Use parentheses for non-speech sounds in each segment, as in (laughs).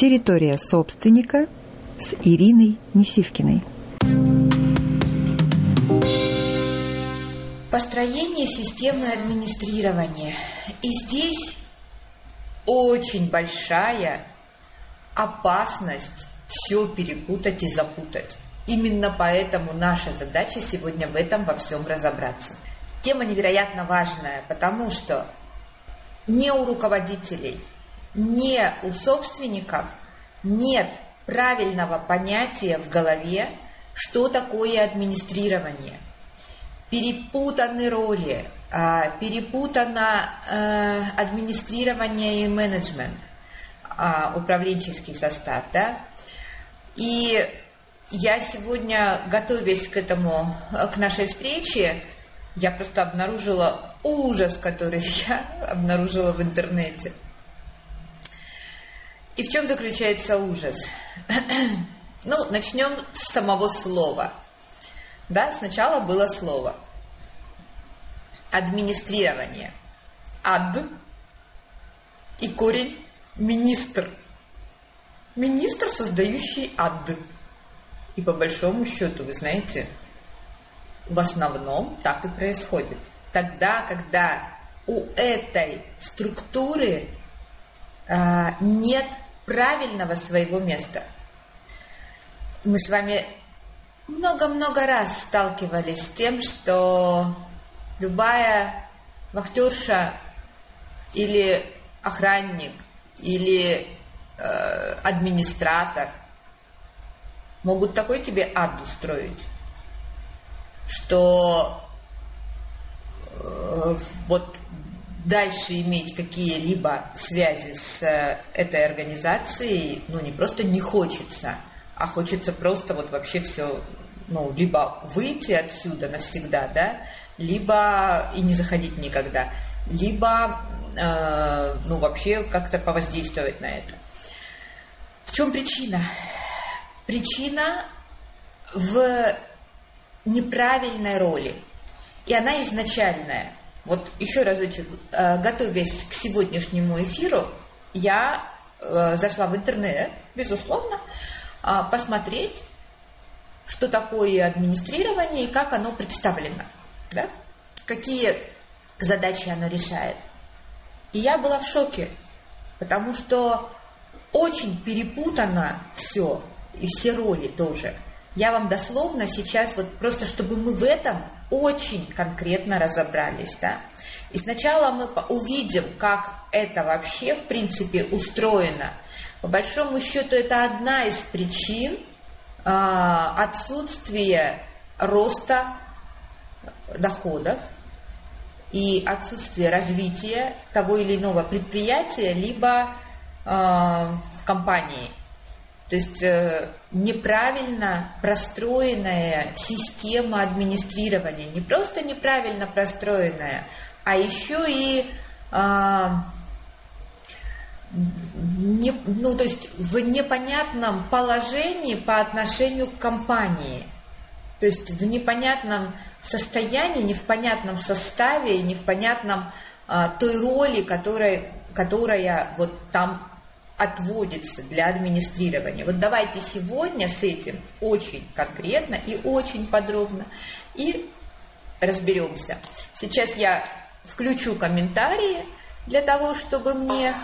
Территория собственника с Ириной Несивкиной. Построение системы администрирования. И здесь очень большая опасность все перепутать и запутать. Именно поэтому наша задача сегодня в этом во всем разобраться. Тема невероятно важная, потому что не у руководителей, не у собственников нет правильного понятия в голове, что такое администрирование. Перепутаны роли, а, перепутано э, администрирование и менеджмент, а, управленческий состав, да. И я сегодня, готовясь к этому, к нашей встрече, я просто обнаружила ужас, который (laughs) я обнаружила в интернете. И в чем заключается ужас? (clears throat) ну, начнем с самого слова. Да, сначала было слово. Администрирование. Ад и корень министр. Министр, создающий ад. И по большому счету, вы знаете, в основном так и происходит. Тогда, когда у этой структуры а, нет правильного своего места. Мы с вами много-много раз сталкивались с тем, что любая вахтерша или охранник или э, администратор могут такой тебе ад устроить, что э, вот дальше иметь какие-либо связи с э, этой организацией, ну, не просто не хочется, а хочется просто вот вообще все, ну, либо выйти отсюда навсегда, да, либо и не заходить никогда, либо, э, ну, вообще как-то повоздействовать на это. В чем причина? Причина в неправильной роли. И она изначальная. Вот еще разочек, э, готовясь к сегодняшнему эфиру, я э, зашла в интернет, безусловно, э, посмотреть, что такое администрирование и как оно представлено, да? какие задачи оно решает. И я была в шоке, потому что очень перепутано все, и все роли тоже. Я вам дословно сейчас, вот просто чтобы мы в этом очень конкретно разобрались, да. И сначала мы увидим, как это вообще, в принципе, устроено. По большому счету, это одна из причин э, отсутствия роста доходов и отсутствия развития того или иного предприятия, либо э, компании. То есть э, неправильно простроенная система администрирования, не просто неправильно простроенная, а еще и а, не, ну, то есть в непонятном положении по отношению к компании. То есть в непонятном состоянии, не в понятном составе, не в понятном а, той роли, которая, которая вот там отводится для администрирования. Вот давайте сегодня с этим очень конкретно и очень подробно и разберемся. Сейчас я включу комментарии для того, чтобы мне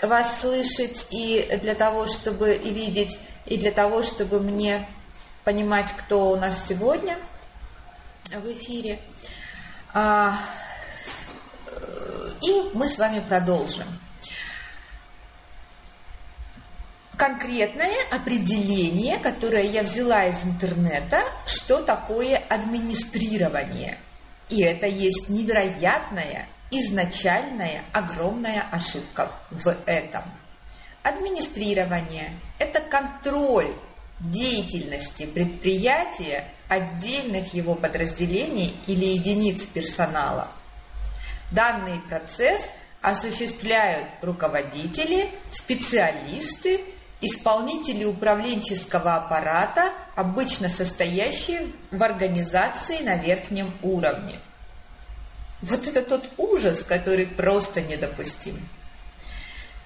вас слышать, и для того, чтобы и видеть, и для того, чтобы мне понимать, кто у нас сегодня в эфире. А, и мы с вами продолжим. Конкретное определение, которое я взяла из интернета, что такое администрирование. И это есть невероятная, изначальная, огромная ошибка в этом. Администрирование – это контроль деятельности предприятия, отдельных его подразделений или единиц персонала. Данный процесс осуществляют руководители, специалисты исполнители управленческого аппарата, обычно состоящие в организации на верхнем уровне. Вот это тот ужас, который просто недопустим.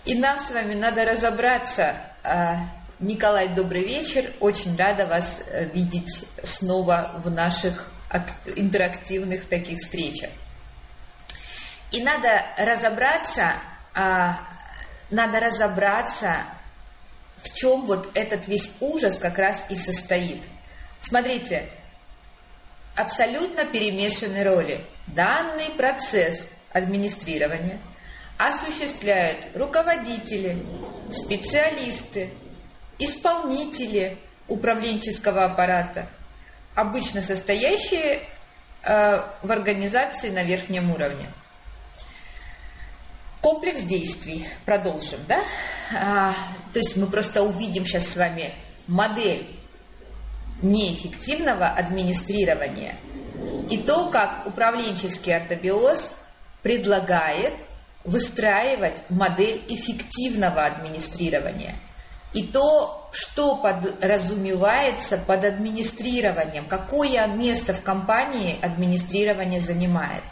И нам с вами надо разобраться. А, Николай, добрый вечер. Очень рада вас э, видеть снова в наших интерактивных таких встречах. И надо разобраться, а, надо разобраться, в чем вот этот весь ужас как раз и состоит. Смотрите, абсолютно перемешаны роли. Данный процесс администрирования осуществляют руководители, специалисты, исполнители управленческого аппарата, обычно состоящие э, в организации на верхнем уровне. Комплекс действий. Продолжим, да? А, то есть мы просто увидим сейчас с вами модель неэффективного администрирования и то, как управленческий ортобиоз предлагает выстраивать модель эффективного администрирования и то, что подразумевается под администрированием, какое место в компании администрирование занимает.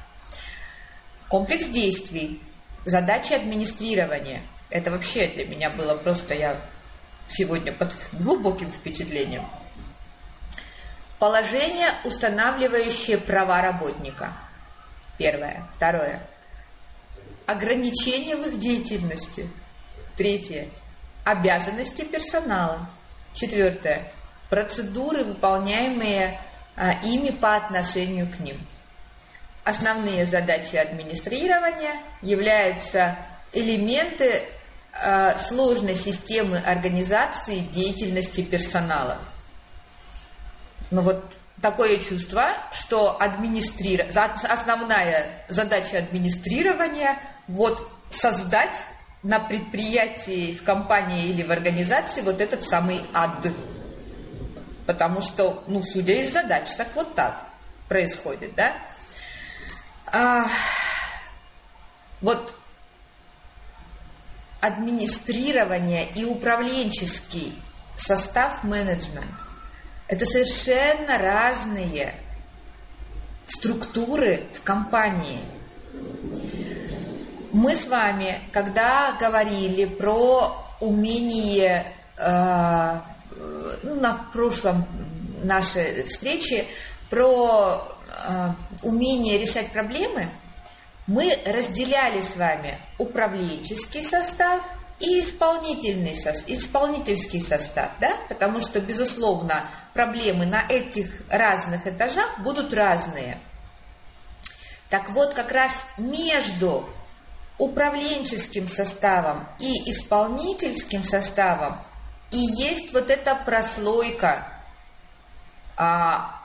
Комплекс действий, задачи администрирования. Это вообще для меня было просто, я сегодня под глубоким впечатлением. Положение, устанавливающее права работника. Первое. Второе. Ограничения в их деятельности. Третье. Обязанности персонала. Четвертое. Процедуры, выполняемые а, ими по отношению к ним. Основные задачи администрирования являются элементы а, сложной системы организации деятельности персонала – но вот такое чувство, что администрир... основная задача администрирования вот создать на предприятии, в компании или в организации вот этот самый ад. Потому что, ну, судя из задач, так вот так происходит, да? А, вот администрирование и управленческий состав менеджмент это совершенно разные структуры в компании. Мы с вами, когда говорили про умение э, на прошлом нашей встрече про умение решать проблемы, мы разделяли с вами управленческий состав и исполнительный, исполнительский состав, да, потому что, безусловно, проблемы на этих разных этажах будут разные. Так вот, как раз между управленческим составом и исполнительским составом и есть вот эта прослойка а,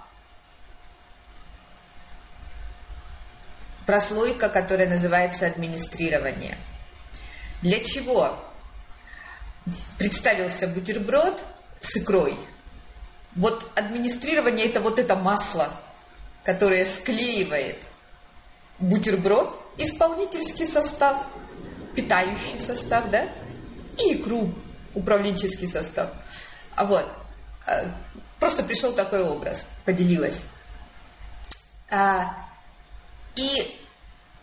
прослойка, которая называется администрирование – для чего? Представился бутерброд с икрой. Вот администрирование это вот это масло, которое склеивает бутерброд, исполнительский состав, питающий состав, да, и икру, управленческий состав. А вот, э, просто пришел такой образ, поделилась. А, и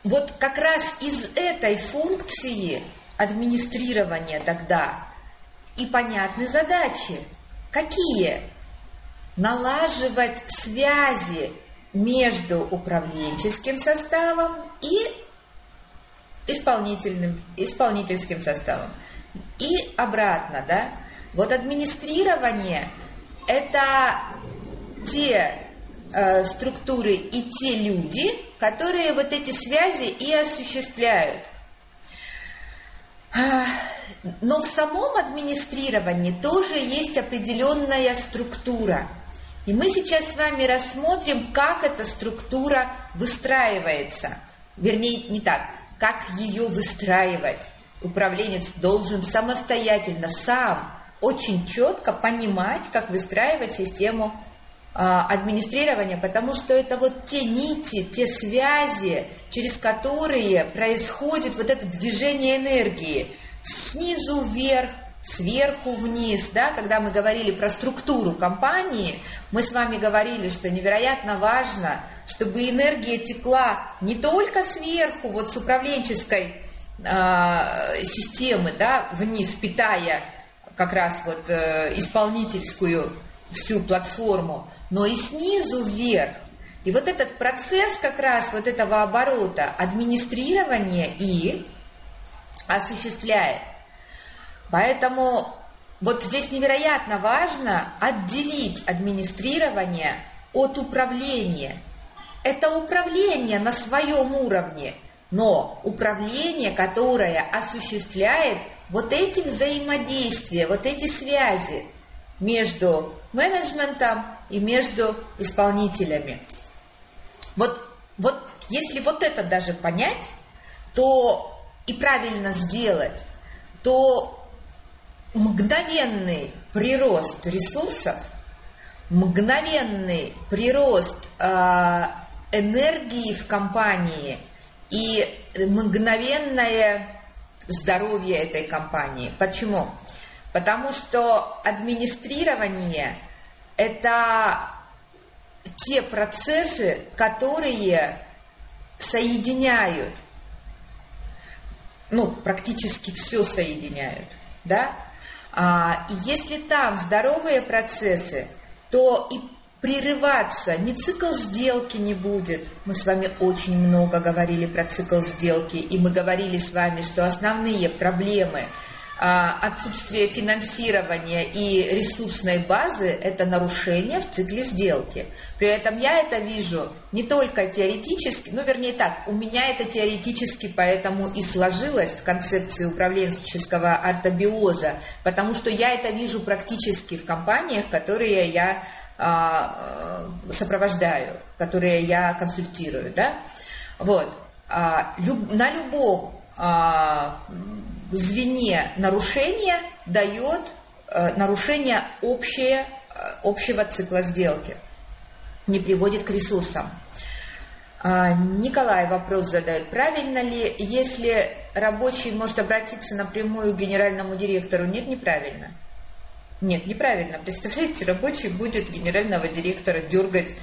вот как раз из этой функции администрирования тогда и понятны задачи. Какие? Налаживать связи между управленческим составом и исполнительным, исполнительским составом. И обратно, да? Вот администрирование – это те э, структуры и те люди, которые вот эти связи и осуществляют. Но в самом администрировании тоже есть определенная структура. И мы сейчас с вами рассмотрим, как эта структура выстраивается. Вернее, не так, как ее выстраивать. Управленец должен самостоятельно, сам, очень четко понимать, как выстраивать систему администрирования, потому что это вот те нити, те связи, через которые происходит вот это движение энергии. Снизу вверх, сверху вниз, да, когда мы говорили про структуру компании, мы с вами говорили, что невероятно важно, чтобы энергия текла не только сверху, вот с управленческой э, системы, да, вниз, питая как раз вот э, исполнительскую всю платформу, но и снизу вверх. И вот этот процесс как раз вот этого оборота администрирования и осуществляет. Поэтому вот здесь невероятно важно отделить администрирование от управления. Это управление на своем уровне, но управление, которое осуществляет вот эти взаимодействия, вот эти связи между менеджментом и между исполнителями. Вот, вот если вот это даже понять, то и правильно сделать, то мгновенный прирост ресурсов, мгновенный прирост э, энергии в компании и мгновенное здоровье этой компании. Почему? Потому что администрирование – это те процессы, которые соединяют, ну, практически все соединяют, да? А, и если там здоровые процессы, то и прерываться, ни цикл сделки не будет. Мы с вами очень много говорили про цикл сделки, и мы говорили с вами, что основные проблемы – отсутствие финансирования и ресурсной базы – это нарушение в цикле сделки. При этом я это вижу не только теоретически, ну, вернее так, у меня это теоретически поэтому и сложилось в концепции управленческого артобиоза, потому что я это вижу практически в компаниях, которые я а, сопровождаю, которые я консультирую, да, вот, а, на любом а, звене нарушения дает э, нарушение общее, э, общего цикла сделки, не приводит к ресурсам. А, Николай вопрос задает, правильно ли, если рабочий может обратиться напрямую к генеральному директору? Нет, неправильно. Нет, неправильно. Представляете, рабочий будет генерального директора дергать э,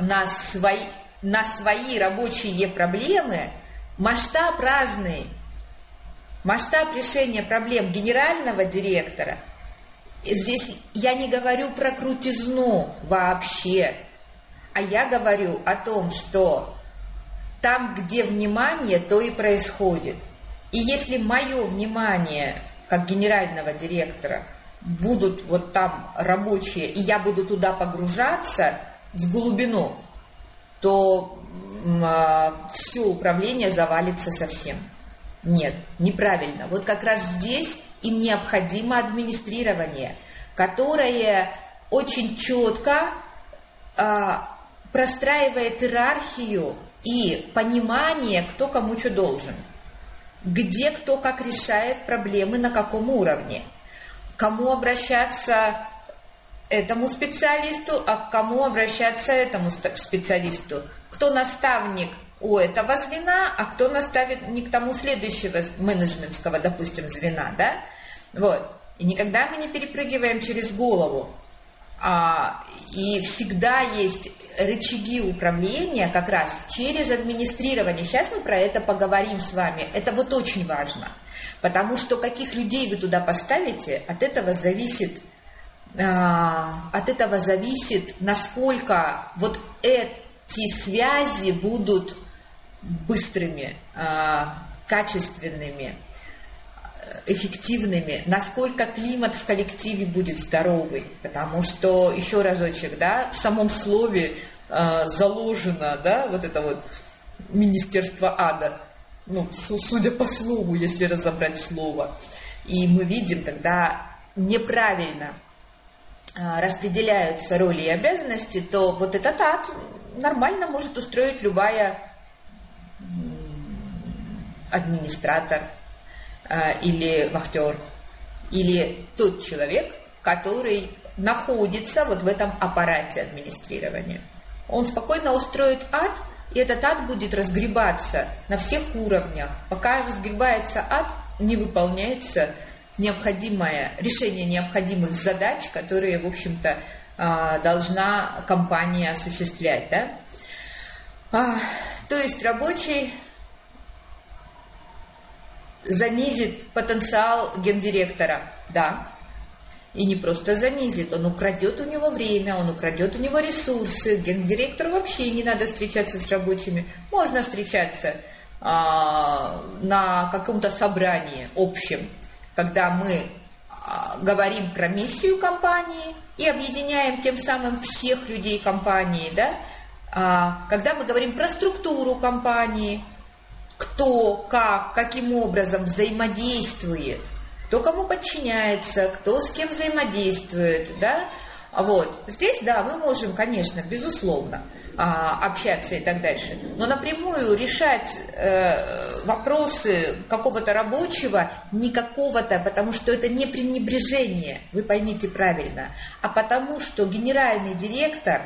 на, свои, на свои рабочие проблемы, масштаб разный, Масштаб решения проблем генерального директора, здесь я не говорю про крутизну вообще, а я говорю о том, что там, где внимание, то и происходит. И если мое внимание, как генерального директора, будут вот там рабочие, и я буду туда погружаться в глубину, то э, все управление завалится совсем. Нет, неправильно. Вот как раз здесь им необходимо администрирование, которое очень четко э, простраивает иерархию и понимание, кто кому что должен, где кто как решает проблемы, на каком уровне, кому обращаться этому специалисту, а к кому обращаться этому специалисту, кто наставник – у этого звена, а кто наставит не к тому следующего менеджментского, допустим, звена, да? Вот. И никогда мы не перепрыгиваем через голову. А, и всегда есть рычаги управления как раз через администрирование. Сейчас мы про это поговорим с вами. Это вот очень важно. Потому что каких людей вы туда поставите, от этого зависит, а, от этого зависит, насколько вот эти связи будут быстрыми, а, качественными, эффективными, насколько климат в коллективе будет здоровый. Потому что, еще разочек, да, в самом слове э, заложено, да, вот это вот Министерство ада, ну, судя по слову, если разобрать слово. И мы видим, когда неправильно э, распределяются роли и обязанности, то вот этот ад нормально может устроить любая администратор э, или вахтер, или тот человек, который находится вот в этом аппарате администрирования. Он спокойно устроит ад, и этот ад будет разгребаться на всех уровнях. Пока разгребается ад, не выполняется необходимое решение необходимых задач, которые, в общем-то, э, должна компания осуществлять. Да? А, то есть рабочий занизит потенциал гендиректора, да. И не просто занизит, он украдет у него время, он украдет у него ресурсы. Гендиректору вообще не надо встречаться с рабочими. Можно встречаться а, на каком-то собрании общем, когда мы а, говорим про миссию компании и объединяем тем самым всех людей компании, да, а, когда мы говорим про структуру компании, кто, как, каким образом взаимодействует, кто кому подчиняется, кто с кем взаимодействует, да, вот. Здесь, да, мы можем, конечно, безусловно, а, общаться и так дальше. Но напрямую решать э, вопросы какого-то рабочего, не какого-то, потому что это не пренебрежение, вы поймите правильно, а потому что генеральный директор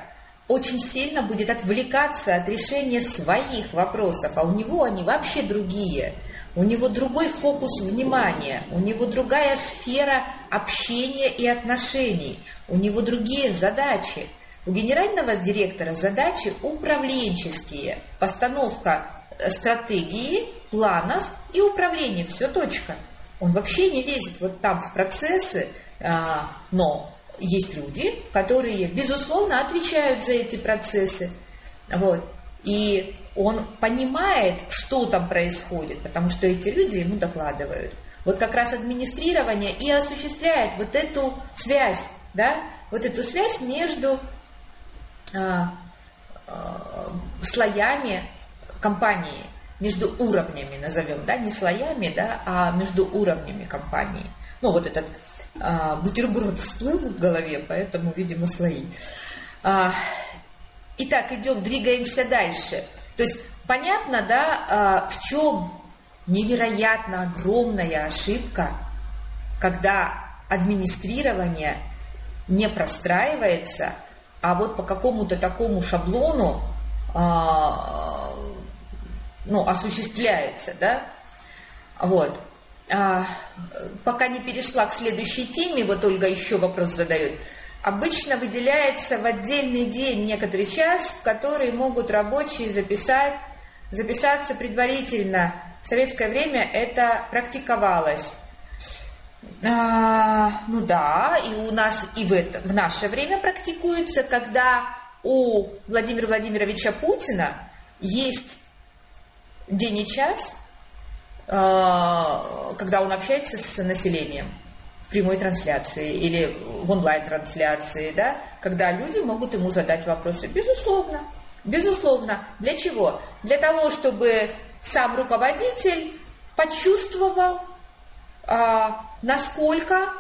очень сильно будет отвлекаться от решения своих вопросов, а у него они вообще другие. У него другой фокус внимания, у него другая сфера общения и отношений, у него другие задачи – у генерального директора задачи управленческие, постановка стратегии, планов и управление, все точка. Он вообще не лезет вот там в процессы, а, но есть люди, которые, безусловно, отвечают за эти процессы. Вот. И он понимает, что там происходит, потому что эти люди ему докладывают. Вот как раз администрирование и осуществляет вот эту связь, да, вот эту связь между а, а, слоями компании, между уровнями назовем, да, не слоями, да, а между уровнями компании. Ну, вот этот а, бутерброд всплыл в голове, поэтому, видимо, слои. А, итак, идем, двигаемся дальше. То есть понятно, да, а, в чем невероятно огромная ошибка, когда администрирование не простраивается – а вот по какому-то такому шаблону ну, осуществляется, да, вот. А, пока не перешла к следующей теме, вот Ольга еще вопрос задает. Обычно выделяется в отдельный день некоторый час, в который могут рабочие записать, записаться предварительно. В советское время это практиковалось. А, ну да, и у нас и в, это, в наше время практикуется, когда у Владимира Владимировича Путина есть день и час, когда он общается с населением в прямой трансляции или в онлайн-трансляции, да, когда люди могут ему задать вопросы. Безусловно, безусловно. Для чего? Для того, чтобы сам руководитель почувствовал а, насколько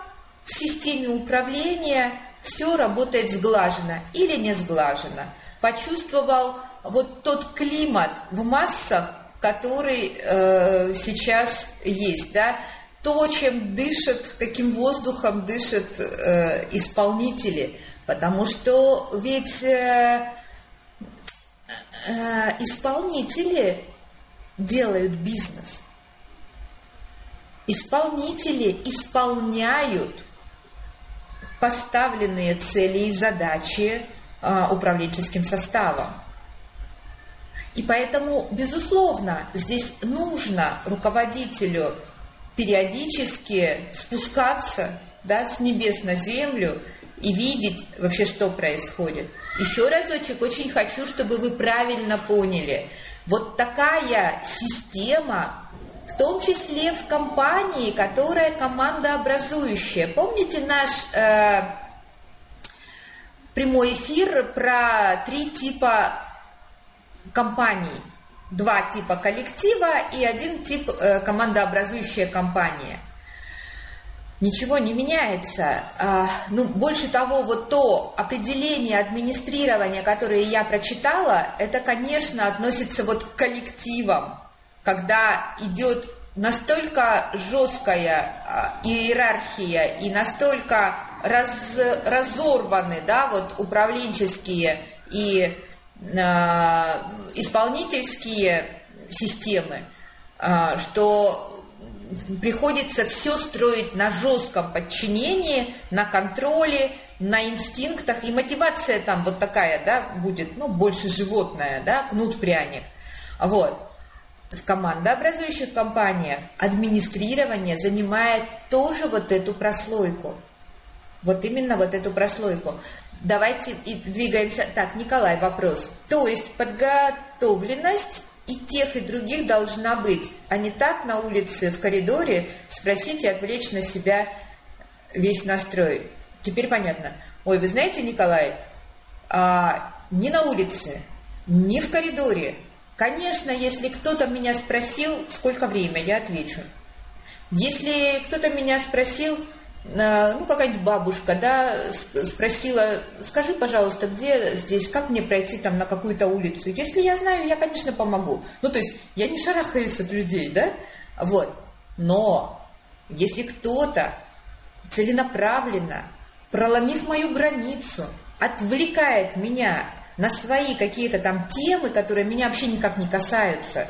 в системе управления все работает сглажено или не сглажено. Почувствовал вот тот климат в массах, который э, сейчас есть, да, то, чем дышат, каким воздухом дышат э, исполнители, потому что ведь э, э, исполнители делают бизнес – Исполнители исполняют поставленные цели и задачи а, управленческим составом. И поэтому, безусловно, здесь нужно руководителю периодически спускаться да, с небес на землю и видеть вообще, что происходит. Еще разочек, очень хочу, чтобы вы правильно поняли. Вот такая система в том числе в компании, которая командообразующая. Помните наш э, прямой эфир про три типа компаний? Два типа коллектива и один тип э, командообразующая компания. Ничего не меняется. А, ну, больше того, вот то определение администрирования, которое я прочитала, это, конечно, относится вот к коллективам когда идет настолько жесткая а, иерархия и настолько раз, разорваны да, вот, управленческие и исполнительские системы, э, что приходится все строить на жестком подчинении, на контроле, на инстинктах, и мотивация там вот такая, да, будет, ну, больше животная, да, кнут-пряник. Вот в командообразующих компаниях администрирование занимает тоже вот эту прослойку. Вот именно вот эту прослойку. Давайте и двигаемся. Так, Николай, вопрос. То есть подготовленность и тех, и других должна быть, а не так на улице, в коридоре спросить и отвлечь на себя весь настрой. Теперь понятно. Ой, вы знаете, Николай, а, ни на улице, ни в коридоре. Конечно, если кто-то меня спросил, сколько время, я отвечу. Если кто-то меня спросил, ну, какая-нибудь бабушка, да, спросила, скажи, пожалуйста, где здесь, как мне пройти там на какую-то улицу? Если я знаю, я, конечно, помогу. Ну, то есть я не шарахаюсь от людей, да? Вот. Но если кто-то целенаправленно, проломив мою границу, отвлекает меня на свои какие-то там темы, которые меня вообще никак не касаются.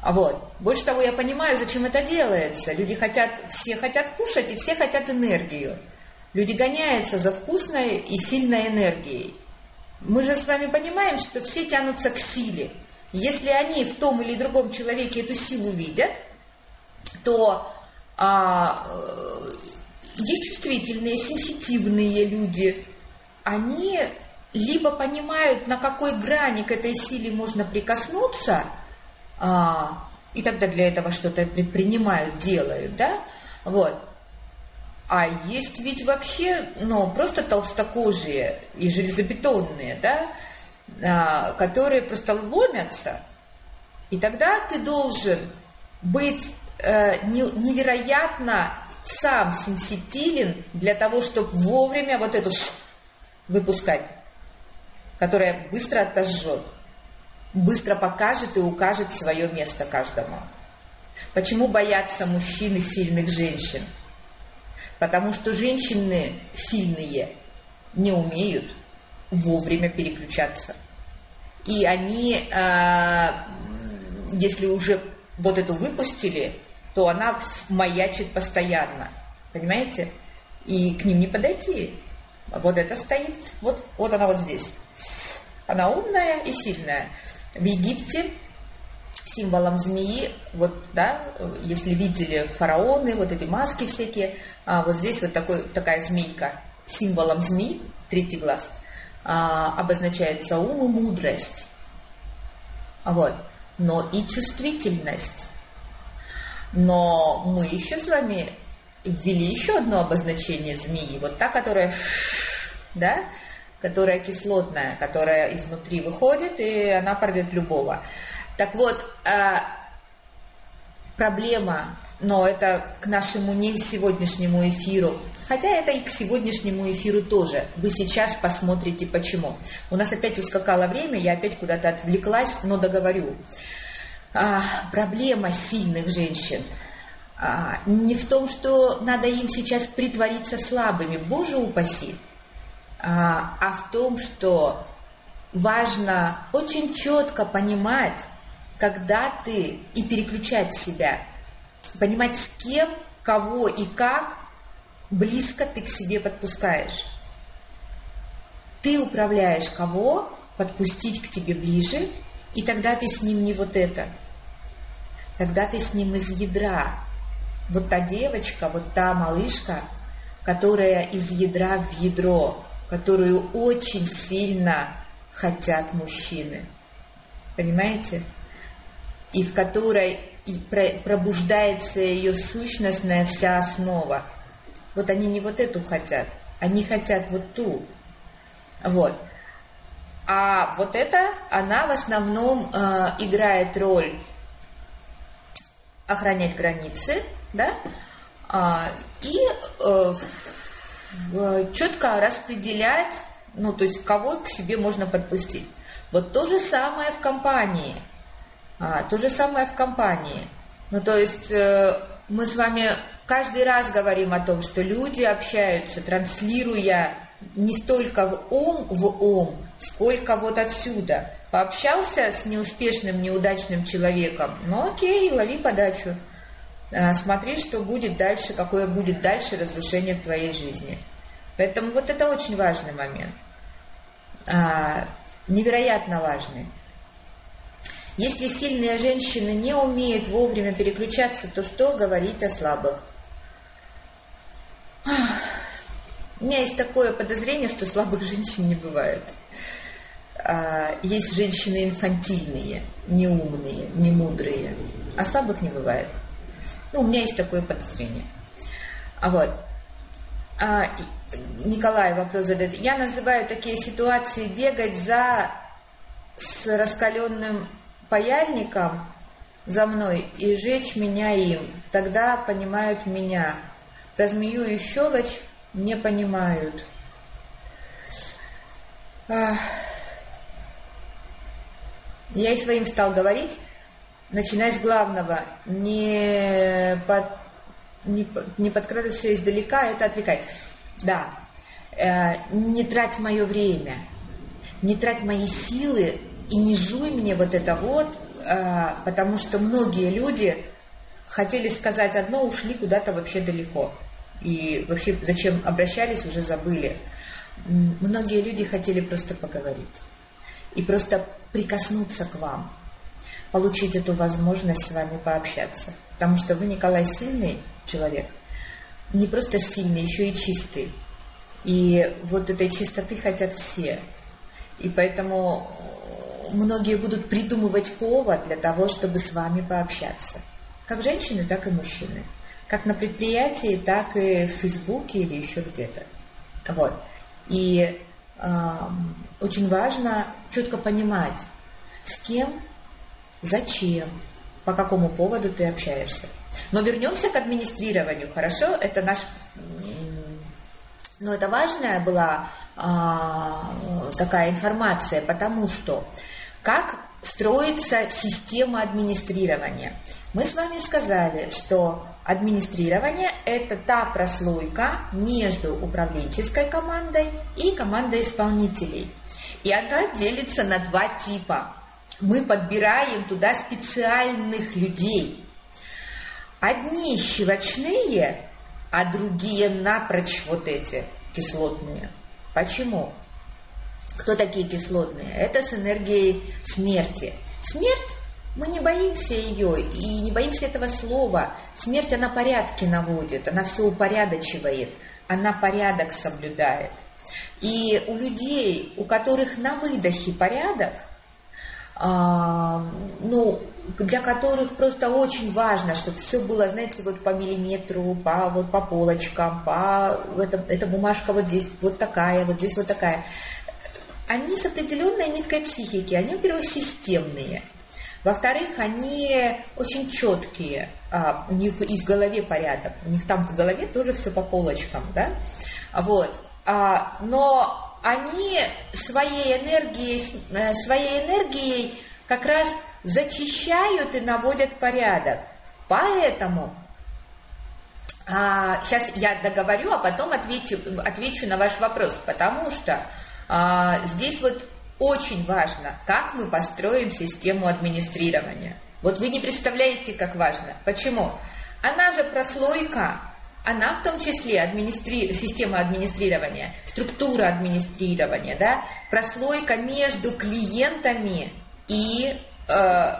А вот. Больше того, я понимаю, зачем это делается. Люди хотят, все хотят кушать, и все хотят энергию. Люди гоняются за вкусной и сильной энергией. Мы же с вами понимаем, что все тянутся к силе. Если они в том или другом человеке эту силу видят, то а, есть чувствительные, сенситивные люди, они либо понимают, на какой грани к этой силе можно прикоснуться, а, и тогда для этого что-то предпринимают, делают, да, вот. А есть ведь вообще, ну, просто толстокожие и железобетонные, да, а, которые просто ломятся, и тогда ты должен быть э, невероятно сам сенситивен для того, чтобы вовремя вот эту выпускать, которая быстро отожжет, быстро покажет и укажет свое место каждому. Почему боятся мужчины сильных женщин? Потому что женщины сильные не умеют вовремя переключаться. И они, э, если уже вот эту выпустили, то она маячит постоянно. Понимаете? И к ним не подойти. Вот это стоит, вот, вот она вот здесь. Она умная и сильная. В Египте символом змеи, вот, да, если видели фараоны, вот эти маски всякие, а вот здесь вот такой, такая змейка, символом змеи, третий глаз, а, обозначается ум и мудрость. Вот. Но и чувствительность. Но мы еще с вами ввели еще одно обозначение змеи. Вот та, которая да, которая кислотная, которая изнутри выходит, и она порвет любого. Так вот, а, проблема, но это к нашему не сегодняшнему эфиру, хотя это и к сегодняшнему эфиру тоже. Вы сейчас посмотрите почему. У нас опять ускакало время, я опять куда-то отвлеклась, но договорю а, проблема сильных женщин а, не в том, что надо им сейчас притвориться слабыми, боже упаси, а, а в том, что важно очень четко понимать, когда ты и переключать себя, понимать с кем, кого и как близко ты к себе подпускаешь. Ты управляешь кого подпустить к тебе ближе – и тогда ты с ним не вот это. Тогда ты с ним из ядра. Вот та девочка, вот та малышка, которая из ядра в ядро, которую очень сильно хотят мужчины. Понимаете? И в которой пробуждается ее сущностная вся основа. Вот они не вот эту хотят, они хотят вот ту. Вот. А вот это, она в основном э, играет роль охранять границы, да, э, и э, четко распределять, ну, то есть кого к себе можно подпустить. Вот то же самое в компании. А, то же самое в компании. Ну, то есть э, мы с вами каждый раз говорим о том, что люди общаются, транслируя не столько в ум в ум, сколько вот отсюда. Пообщался с неуспешным, неудачным человеком, ну окей, лови подачу. А, смотри, что будет дальше, какое будет дальше разрушение в твоей жизни. Поэтому вот это очень важный момент. А, невероятно важный. Если сильные женщины не умеют вовремя переключаться, то что говорить о слабых? У меня есть такое подозрение, что слабых женщин не бывает. А, есть женщины инфантильные, неумные, немудрые, а слабых не бывает. Ну, у меня есть такое подозрение. А вот. А, Николай вопрос задает. Я называю такие ситуации бегать за с раскаленным паяльником за мной и жечь меня им. Тогда понимают меня. Про змею и щелочь не понимают. Я и своим стал говорить, начиная с главного, не, под, не, не подкрадывайся издалека, это отвлекает. Да, э, не трать мое время, не трать мои силы и не жуй мне вот это вот, а, потому что многие люди хотели сказать одно, ушли куда-то вообще далеко. И вообще зачем обращались, уже забыли. Многие люди хотели просто поговорить. И просто прикоснуться к вам. Получить эту возможность с вами пообщаться. Потому что вы, Николай, сильный человек. Не просто сильный, еще и чистый. И вот этой чистоты хотят все. И поэтому многие будут придумывать повод для того, чтобы с вами пообщаться. Как женщины, так и мужчины. Как на предприятии, так и в Фейсбуке или еще где-то. Вот. И э, очень важно четко понимать, с кем, зачем, по какому поводу ты общаешься. Но вернемся к администрированию, хорошо? Это наш... Но это важная была а, такая информация, потому что как строится система администрирования. Мы с вами сказали, что администрирование – это та прослойка между управленческой командой и командой исполнителей. И она делится на два типа. Мы подбираем туда специальных людей. Одни щелочные, а другие напрочь вот эти кислотные. Почему? Кто такие кислотные? Это с энергией смерти. Смерть, мы не боимся ее и не боимся этого слова. Смерть, она порядки наводит, она все упорядочивает, она порядок соблюдает. И у людей, у которых на выдохе порядок, ну, для которых просто очень важно, чтобы все было, знаете, вот по миллиметру, по, вот по полочкам, по, это, эта бумажка вот здесь вот такая, вот здесь вот такая. Они с определенной ниткой психики, они, во-первых, системные, во-вторых, они очень четкие, а, у них и в голове порядок, у них там в голове тоже все по полочкам, да, вот, а, но они своей энергией, э, своей энергией как раз зачищают и наводят порядок. Поэтому а, сейчас я договорю, а потом отвечу, отвечу на ваш вопрос, потому что а, здесь вот очень важно, как мы построим систему администрирования. Вот вы не представляете, как важно. Почему? Она же прослойка, она в том числе администри... система администрирования, структура администрирования, да, прослойка между клиентами и э,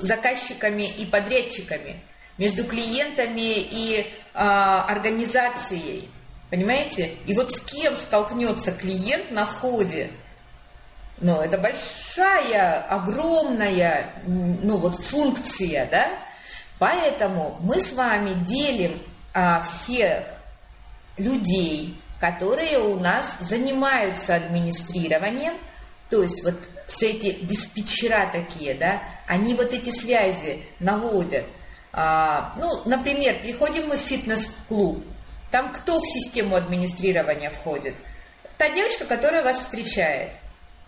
заказчиками и подрядчиками, между клиентами и э, организацией. Понимаете? И вот с кем столкнется клиент на входе? Ну, это большая, огромная, ну вот функция, да? Поэтому мы с вами делим а, всех людей, которые у нас занимаются администрированием, то есть вот все эти диспетчера такие, да, они вот эти связи наводят. А, ну, например, приходим мы в фитнес-клуб, там кто в систему администрирования входит? Та девочка, которая вас встречает.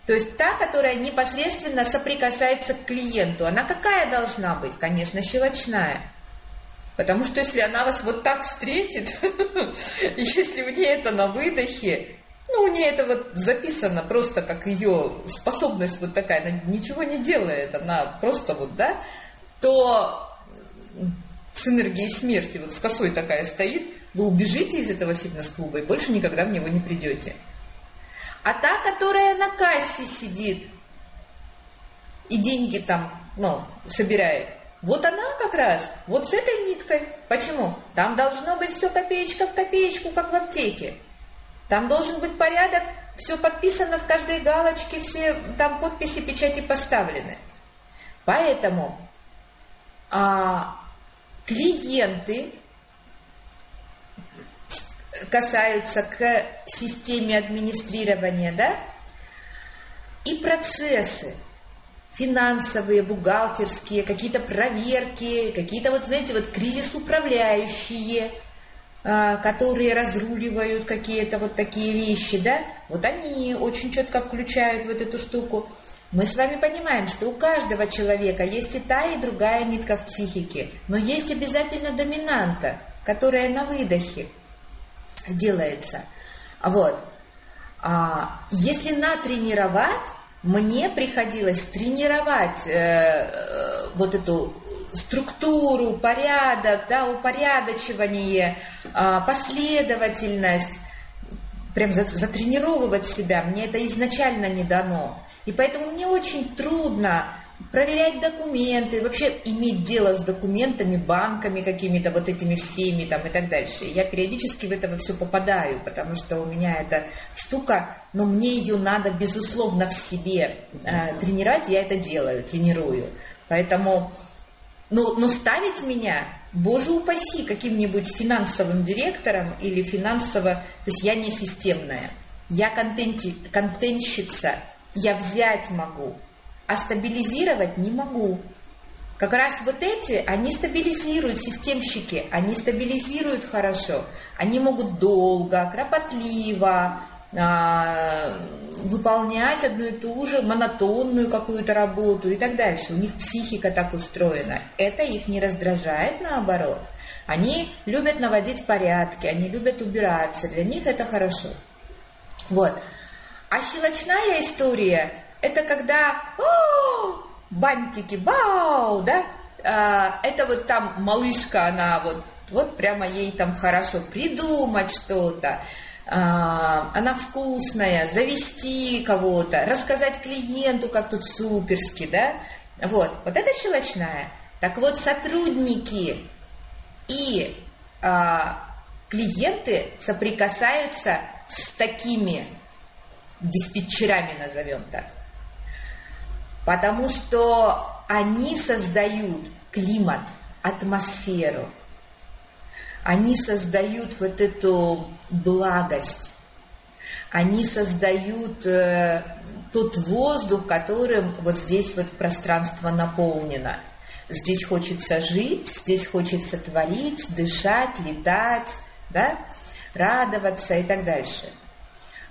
То есть та, которая непосредственно соприкасается к клиенту. Она какая должна быть? Конечно, щелочная. Потому что если она вас вот так встретит, (laughs) если у нее это на выдохе, ну, у нее это вот записано просто как ее способность вот такая, она ничего не делает, она просто вот, да, то с энергией смерти, вот с косой такая стоит, вы убежите из этого фитнес-клуба и больше никогда в него не придете. А та, которая на кассе сидит, и деньги там, ну, собирает. Вот она как раз, вот с этой ниткой. Почему? Там должно быть все копеечка в копеечку, как в аптеке. Там должен быть порядок, все подписано в каждой галочке, все там подписи, печати поставлены. Поэтому а, клиенты касаются к системе администрирования, да, и процессы финансовые, бухгалтерские, какие-то проверки, какие-то вот, знаете, вот кризис управляющие, а, которые разруливают какие-то вот такие вещи, да, вот они очень четко включают вот эту штуку. Мы с вами понимаем, что у каждого человека есть и та, и другая нитка в психике, но есть обязательно доминанта, которая на выдохе делается. Вот. А если натренировать, мне приходилось тренировать э, э, вот эту структуру, порядок, да, упорядочивание, э, последовательность, прям затренировывать себя. Мне это изначально не дано. И поэтому мне очень трудно проверять документы, вообще иметь дело с документами, банками какими-то вот этими всеми там и так дальше. Я периодически в это все попадаю, потому что у меня эта штука, но мне ее надо безусловно в себе э, тренировать, я это делаю, тренирую. Поэтому, ну, но ставить меня, боже упаси, каким-нибудь финансовым директором или финансово, то есть я не системная, я контенти, контентщица, я взять могу, а стабилизировать не могу. Как раз вот эти, они стабилизируют, системщики, они стабилизируют хорошо. Они могут долго, кропотливо а, выполнять одну и ту же монотонную какую-то работу и так дальше. У них психика так устроена. Это их не раздражает, наоборот. Они любят наводить порядки, они любят убираться. Для них это хорошо. Вот. А щелочная история – это когда бантики, бау, да? А, это вот там малышка, она вот, вот прямо ей там хорошо придумать что-то. А, она вкусная, завести кого-то, рассказать клиенту, как тут суперски, да? Вот, вот это щелочная. Так вот, сотрудники и а, клиенты соприкасаются с такими диспетчерами, назовем так. Потому что они создают климат, атмосферу. Они создают вот эту благость. Они создают э, тот воздух, которым вот здесь вот пространство наполнено. Здесь хочется жить, здесь хочется творить, дышать, летать, да, радоваться и так дальше.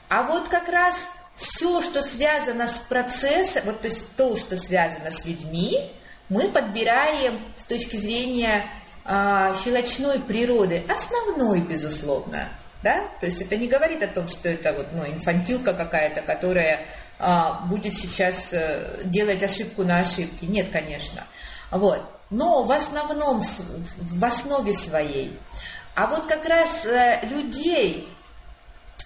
А вот как раз все, что связано с процессом, вот то есть то, что связано с людьми, мы подбираем с точки зрения а, щелочной природы, основной, безусловно. Да? То есть это не говорит о том, что это вот, ну, инфантилка какая-то, которая а, будет сейчас а, делать ошибку на ошибке. Нет, конечно. Вот. Но в основном, в основе своей. А вот как раз а, людей, Э,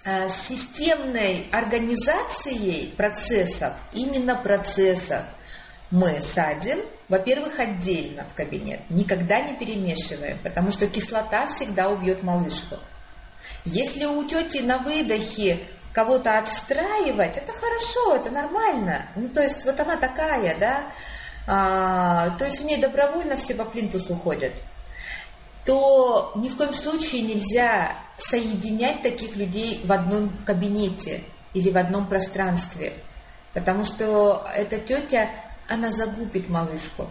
системной организацией процессов, именно процессов, мы садим, во-первых, отдельно в кабинет, никогда не перемешиваем, потому что кислота всегда убьет малышку. Если у тети на выдохе кого-то отстраивать, это хорошо, это нормально. Ну, то есть вот она такая, да, а, то есть у нее добровольно все по плинтусу ходят то ни в коем случае нельзя соединять таких людей в одном кабинете или в одном пространстве, потому что эта тетя, она загубит малышку.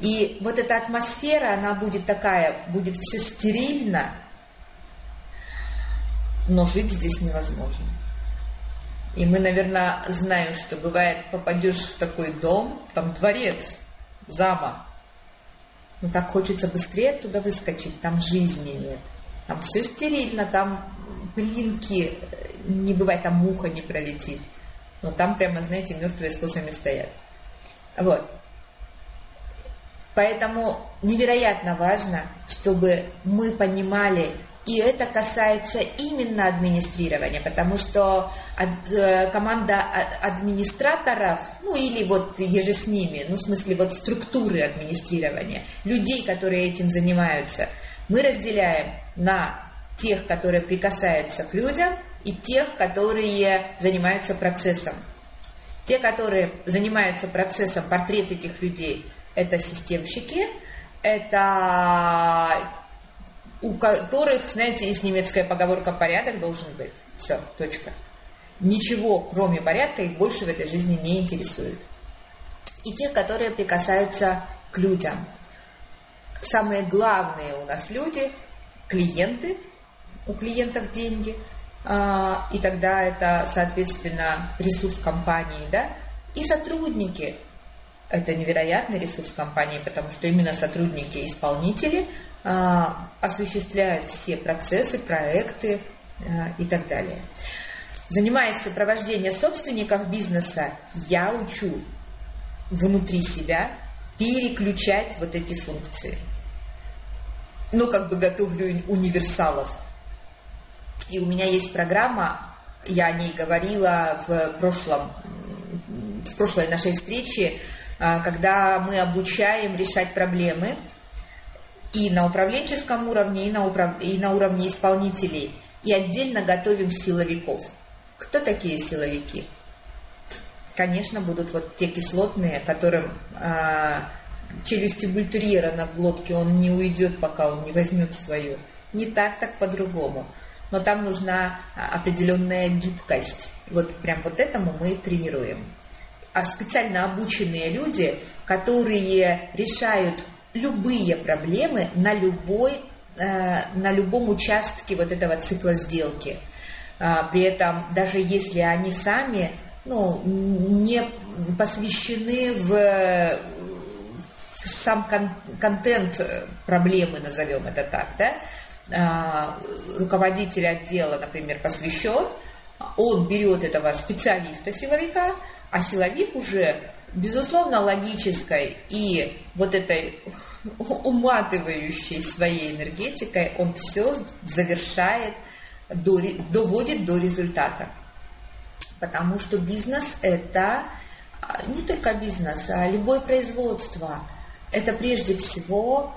И вот эта атмосфера, она будет такая, будет все стерильно, но жить здесь невозможно. И мы, наверное, знаем, что бывает, попадешь в такой дом, там дворец, замок, ну так хочется быстрее оттуда выскочить, там жизни нет. Там все стерильно, там пылинки, не бывает, там муха не пролетит. Но там прямо, знаете, мертвые с косами стоят. Вот. Поэтому невероятно важно, чтобы мы понимали И это касается именно администрирования, потому что э, команда администраторов, ну или вот еже с ними, ну в смысле вот структуры администрирования, людей, которые этим занимаются, мы разделяем на тех, которые прикасаются к людям, и тех, которые занимаются процессом. Те, которые занимаются процессом, портрет этих людей, это системщики, это у которых, знаете, есть немецкая поговорка «порядок должен быть». Все, точка. Ничего, кроме порядка, их больше в этой жизни не интересует. И тех, которые прикасаются к людям. Самые главные у нас люди – клиенты, у клиентов деньги, а, и тогда это, соответственно, ресурс компании, да, и сотрудники – это невероятный ресурс компании, потому что именно сотрудники-исполнители – осуществляют все процессы, проекты а, и так далее. Занимаясь сопровождением собственников бизнеса, я учу внутри себя переключать вот эти функции. Ну, как бы готовлю универсалов. И у меня есть программа, я о ней говорила в прошлом, в прошлой нашей встрече, а, когда мы обучаем решать проблемы – и на управленческом уровне, и на, управ... и на уровне исполнителей. И отдельно готовим силовиков. Кто такие силовики? Конечно, будут вот те кислотные, которым а, челюсти бультерьера на глотке, он не уйдет, пока он не возьмет свою. Не так, так по-другому. Но там нужна определенная гибкость. Вот прям вот этому мы тренируем. А специально обученные люди, которые решают любые проблемы на любой э, на любом участке вот этого цикла сделки. А, при этом, даже если они сами ну, не посвящены в сам кон контент проблемы, назовем это так, да, а, руководитель отдела, например, посвящен, он берет этого специалиста-силовика, а силовик уже безусловно, логической и вот этой уматывающей своей энергетикой, он все завершает, до, доводит до результата. Потому что бизнес – это а, не только бизнес, а любое производство. Это прежде всего,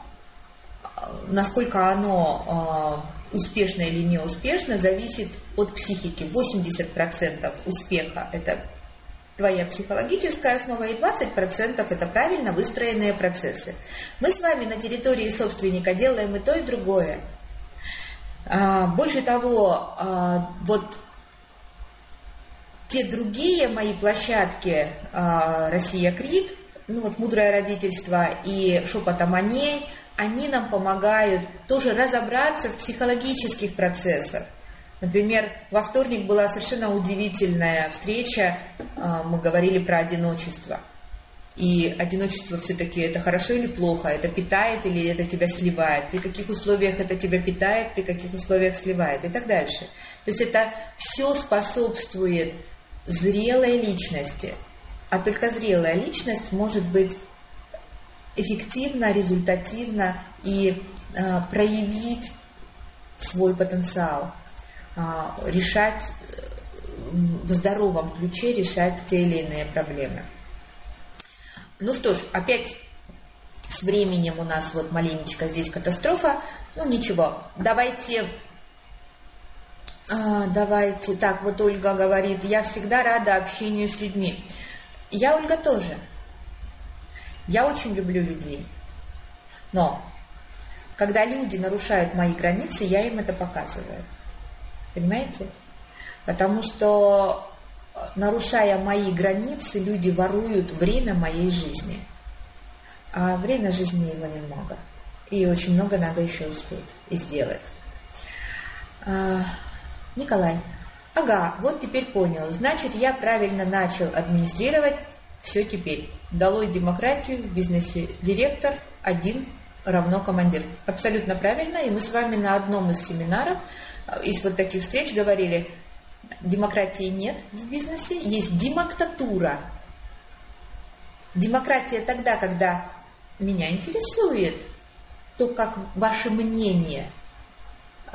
а, насколько оно а, успешно или неуспешно, зависит от психики. 80% успеха – это твоя психологическая основа, и 20% это правильно выстроенные процессы. Мы с вами на территории собственника делаем и то, и другое. А, больше того, а, вот те другие мои площадки а, «Россия Крит», ну вот «Мудрое родительство» и «Шепотом о ней», они нам помогают тоже разобраться в психологических процессах. Например, во вторник была совершенно удивительная встреча, а, мы говорили про одиночество. И одиночество все-таки это хорошо или плохо, это питает или это тебя сливает, при каких условиях это тебя питает, при каких условиях сливает и так дальше. То есть это все способствует зрелой личности, а только зрелая личность может быть эффективно, результативно и э, проявить свой потенциал. А, решать в здоровом ключе решать те или иные проблемы. Ну что ж, опять с временем у нас вот маленечко здесь катастрофа. Ну ничего, давайте, а, давайте, так вот Ольга говорит, я всегда рада общению с людьми. Я, Ольга, тоже. Я очень люблю людей. Но когда люди нарушают мои границы, я им это показываю. Понимаете? Потому что, нарушая мои границы, люди воруют время моей жизни. А время жизни его немного. И очень много надо еще успеть и сделать. А, Николай, ага, вот теперь понял. Значит, я правильно начал администрировать все теперь. Долой демократию в бизнесе. Директор один равно командир. Абсолютно правильно. И мы с вами на одном из семинаров из вот таких встреч говорили, демократии нет в бизнесе, есть демоктатура. Демократия тогда, когда меня интересует то, как ваше мнение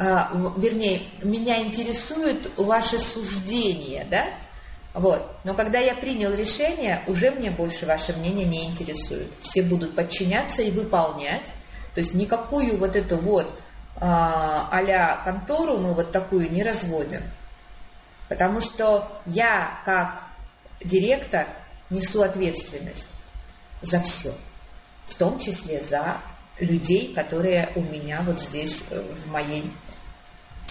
а, вернее, меня интересуют ваши суждения, да? Вот. Но когда я принял решение, уже мне больше ваше мнение не интересует. Все будут подчиняться и выполнять. То есть никакую вот эту вот а, контору мы вот такую не разводим. Потому что я как директор несу ответственность за все. В том числе за людей, которые у меня вот здесь э, в, моей,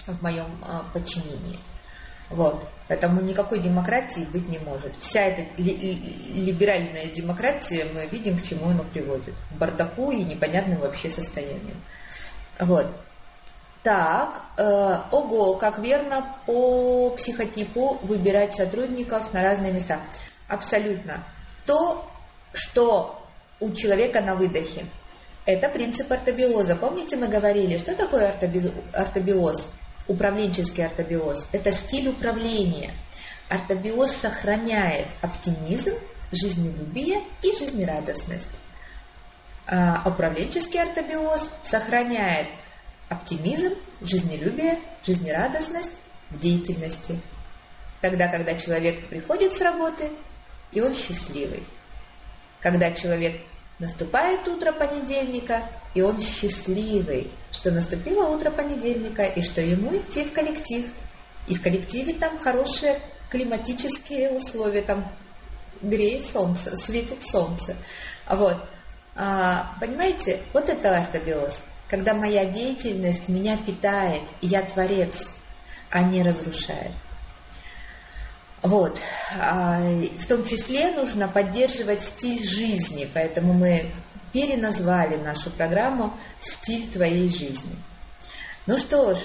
в моем а, подчинении. Вот. Поэтому никакой демократии быть не может. Вся эта либеральная демократия, мы видим, к чему она приводит. К бардаку и непонятным вообще состоянием. Вот. Так, э, ого, как верно по психотипу выбирать сотрудников на разные места. Абсолютно. То, что у человека на выдохе. Это принцип ортобиоза. Помните, мы говорили, что такое ортобиоз? Управленческий ортобиоз. Это стиль управления. Ортобиоз сохраняет оптимизм, жизнелюбие и жизнерадостность. А управленческий ортобиоз сохраняет оптимизм, жизнелюбие, жизнерадостность в деятельности. Тогда, когда человек приходит с работы, и он счастливый. Когда человек наступает утро понедельника, и он счастливый, что наступило утро понедельника, и что ему идти в коллектив. И в коллективе там хорошие климатические условия, там греет солнце, светит солнце. Вот. А, понимаете, вот это ортобиоз когда моя деятельность меня питает, и я творец, а не разрушает. Вот. А, в том числе нужно поддерживать стиль жизни, поэтому мы переназвали нашу программу «Стиль твоей жизни». Ну что ж,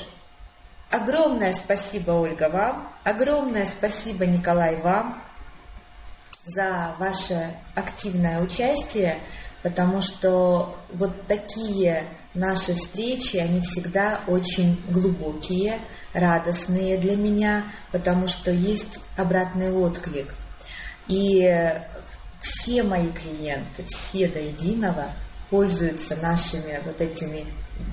огромное спасибо, Ольга, вам, огромное спасибо, Николай, вам за ваше активное участие, потому что вот такие наши встречи, они всегда очень глубокие, радостные для меня, потому что есть обратный отклик. И все мои клиенты, все до единого пользуются нашими вот этими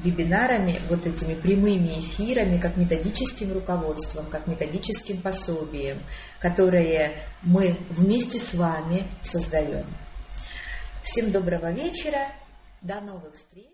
вебинарами, вот этими прямыми эфирами, как методическим руководством, как методическим пособием, которые мы вместе с вами создаем. Всем доброго вечера, до новых встреч!